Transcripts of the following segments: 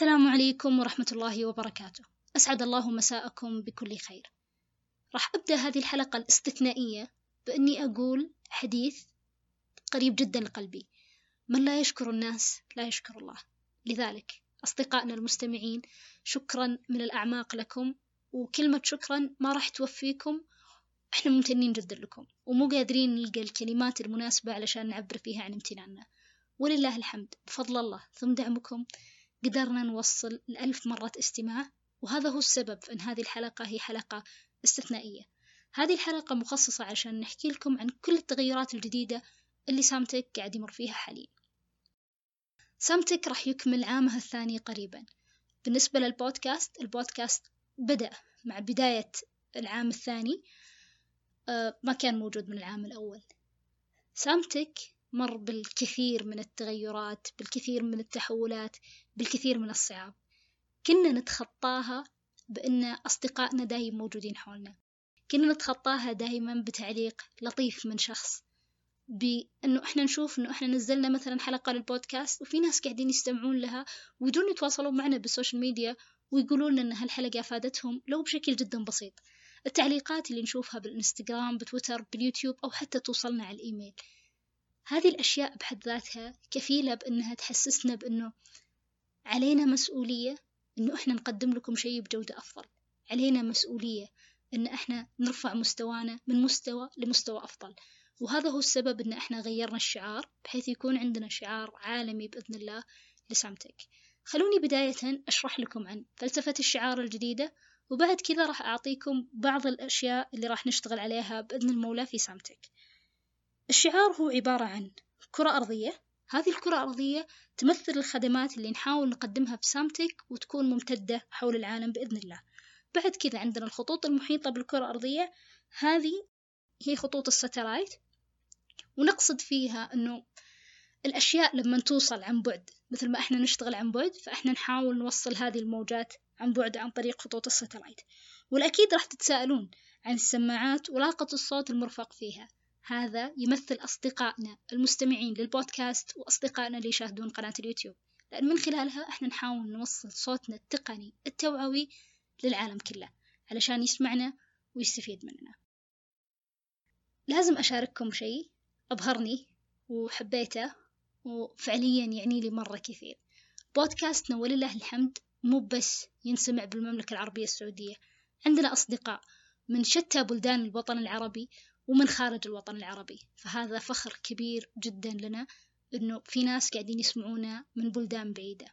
السلام عليكم ورحمة الله وبركاته. أسعد الله مساءكم بكل خير. راح أبدأ هذه الحلقة الاستثنائية بإني أقول حديث قريب جدا لقلبي. من لا يشكر الناس لا يشكر الله. لذلك أصدقائنا المستمعين شكرا من الأعماق لكم وكلمة شكرا ما راح توفيكم. إحنا ممتنين جدا لكم ومو قادرين نلقى الكلمات المناسبة علشان نعبر فيها عن امتناننا. ولله الحمد بفضل الله ثم دعمكم. قدرنا نوصل لألف مرة استماع وهذا هو السبب في أن هذه الحلقة هي حلقة استثنائية. هذه الحلقة مخصصة عشان نحكي لكم عن كل التغيرات الجديدة اللي سامتك قاعد يمر فيها حاليا. سامتك راح يكمل عامها الثاني قريبا. بالنسبة للبودكاست البودكاست بدأ مع بداية العام الثاني آه، ما كان موجود من العام الأول. سامتك مر بالكثير من التغيرات بالكثير من التحولات بالكثير من الصعاب. كنا نتخطاها بأن أصدقائنا دايم موجودين حولنا. كنا نتخطاها دايما بتعليق لطيف من شخص بأنه إحنا نشوف إنه إحنا نزلنا مثلا حلقة للبودكاست وفي ناس قاعدين يستمعون لها ويدون يتواصلون معنا بالسوشيال ميديا ويقولون أن هالحلقة أفادتهم لو بشكل جدا بسيط. التعليقات اللي نشوفها بالإنستغرام بتويتر باليوتيوب أو حتى توصلنا على الإيميل. هذه الأشياء بحد ذاتها كفيلة بأنها تحسسنا بأنه علينا مسؤولية إنه إحنا نقدم لكم شيء بجودة أفضل. علينا مسؤولية إن إحنا نرفع مستوانا من مستوى لمستوى أفضل. وهذا هو السبب إن إحنا غيرنا الشعار بحيث يكون عندنا شعار عالمي بإذن الله لسامتك خلوني بداية أشرح لكم عن فلسفة الشعار الجديدة وبعد كذا راح أعطيكم بعض الأشياء اللي راح نشتغل عليها بإذن المولى في سامتك الشعار هو عبارة عن كرة أرضية. هذه الكرة الأرضية تمثل الخدمات اللي نحاول نقدمها في سامتك وتكون ممتدة حول العالم بإذن الله. بعد كذا عندنا الخطوط المحيطة بالكرة الأرضية. هذه هي خطوط الستلايت. ونقصد فيها أنه الأشياء لما توصل عن بعد مثل ما إحنا نشتغل عن بعد فإحنا نحاول نوصل هذه الموجات عن بعد عن طريق خطوط الستلايت. والأكيد راح تتساءلون عن السماعات ولاقة الصوت المرفق فيها. هذا يمثل أصدقائنا المستمعين للبودكاست وأصدقائنا اللي يشاهدون قناة اليوتيوب. لأن من خلالها إحنا نحاول نوصل صوتنا التقني التوعوي للعالم كله علشان يسمعنا ويستفيد مننا. لازم أشارككم شيء أبهرني وحبيته وفعليا يعني لي مرة كثير. بودكاستنا ولله الحمد مو بس ينسمع بالمملكة العربية السعودية. عندنا أصدقاء من شتى بلدان الوطن العربي ومن خارج الوطن العربي. فهذا فخر كبير جدا لنا إنه في ناس قاعدين يسمعونا من بلدان بعيدة.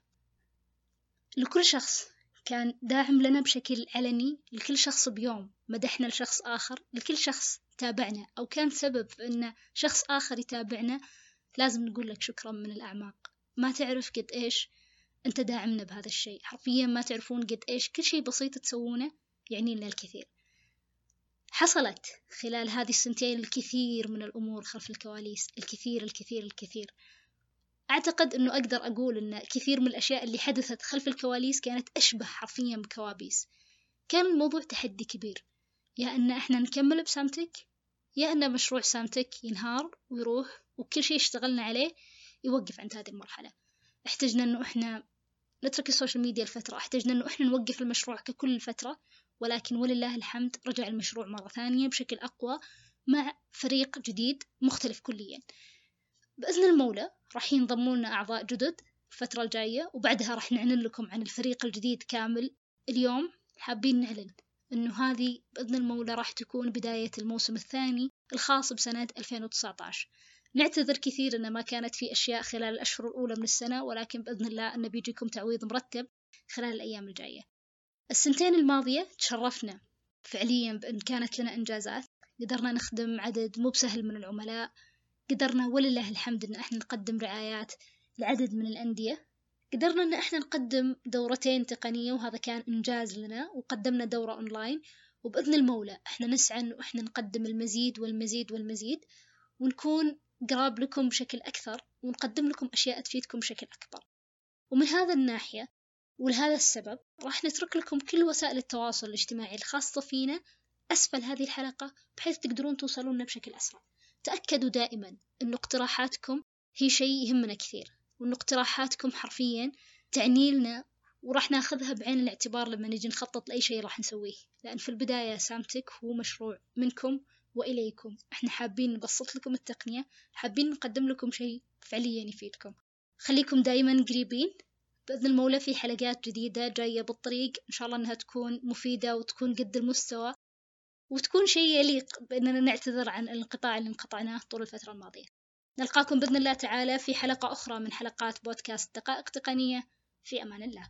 لكل شخص كان داعم لنا بشكل علني لكل شخص بيوم مدحنا لشخص آخر لكل شخص تابعنا. أو كان سبب في أن شخص آخر يتابعنا لازم نقول لك شكرا من الأعماق. ما تعرف قد إيش أنت داعمنا بهذا الشيء. حرفيا ما تعرفون قد إيش كل شيء بسيط تسوونه يعني لنا الكثير حصلت خلال هذه السنتين الكثير من الأمور خلف الكواليس الكثير الكثير الكثير. أعتقد أنه أقدر أقول أن كثير من الأشياء اللي حدثت خلف الكواليس كانت أشبه حرفيا بكوابيس. كان الموضوع تحدي كبير. يا أن إحنا نكمل بسامتك يا أن مشروع سامتك ينهار ويروح وكل شيء اشتغلنا عليه يوقف عند هذه المرحلة. أحتجنا أنه إحنا نترك ال social media لفترة أحتجنا أنه إحنا نوقف المشروع ككل فترة ولكن ولله الحمد رجع المشروع مرة ثانية بشكل أقوى مع فريق جديد مختلف كليا. بإذن المولى راح ينضمون لنا أعضاء جدد الفترة الجاية وبعدها راح نعلن لكم عن الفريق الجديد كامل. اليوم حابين نعلن إنه هذه بإذن المولى راح تكون بداية الموسم الثاني الخاص بسنة 2019 نعتذر كثير أن ما كانت في أشياء خلال الأشهر الأولى من السنة ولكن بإذن الله أن بيجيكم تعويض مرتب خلال الأيام الجاية. السنتين الماضية تشرفنا فعليا بأن كانت لنا إنجازات. قدرنا نخدم عدد مو بسهل من العملاء. قدرنا ولله الحمد إن إحنا نقدم رعايات لعدد من الأندية. قدرنا إن إحنا نقدم دورتين تقنية وهذا كان إنجاز لنا وقدمنا دورة أونلاين. وبإذن المولى إحنا نسعى إنه إحنا نقدم المزيد والمزيد والمزيد ونكون قراب لكم بشكل أكثر ونقدم لكم أشياء تفيدكم بشكل أكبر. ومن هذا الناحية ولهذا السبب راح نترك لكم كل وسائل التواصل الاجتماعي الخاصة فينا أسفل هذه الحلقة بحيث تقدرون توصلون بشكل أسرع. تأكدوا دائما أن اقتراحاتكم هي شيء يهمنا كثير وأن اقتراحاتكم حرفيا تعني لنا وراح ناخذها بعين الاعتبار لما نجي نخطط لأي شيء راح نسويه. لأن في البداية سامتك هو مشروع منكم وإليكم. إحنا حابين نبسط لكم التقنية حابين نقدم لكم شيء فعليا يفيدكم. خليكم دايما قريبين بإذن المولى في حلقات جديدة جاية بالطريق. إن شاء الله أنها تكون مفيدة وتكون قد المستوى وتكون شيء يليق بأننا نعتذر عن الانقطاع اللي انقطعناه طول الفترة الماضية. نلقاكم بإذن الله تعالى في حلقة أخرى من حلقات بودكاست دقائق تقنية. في أمان الله.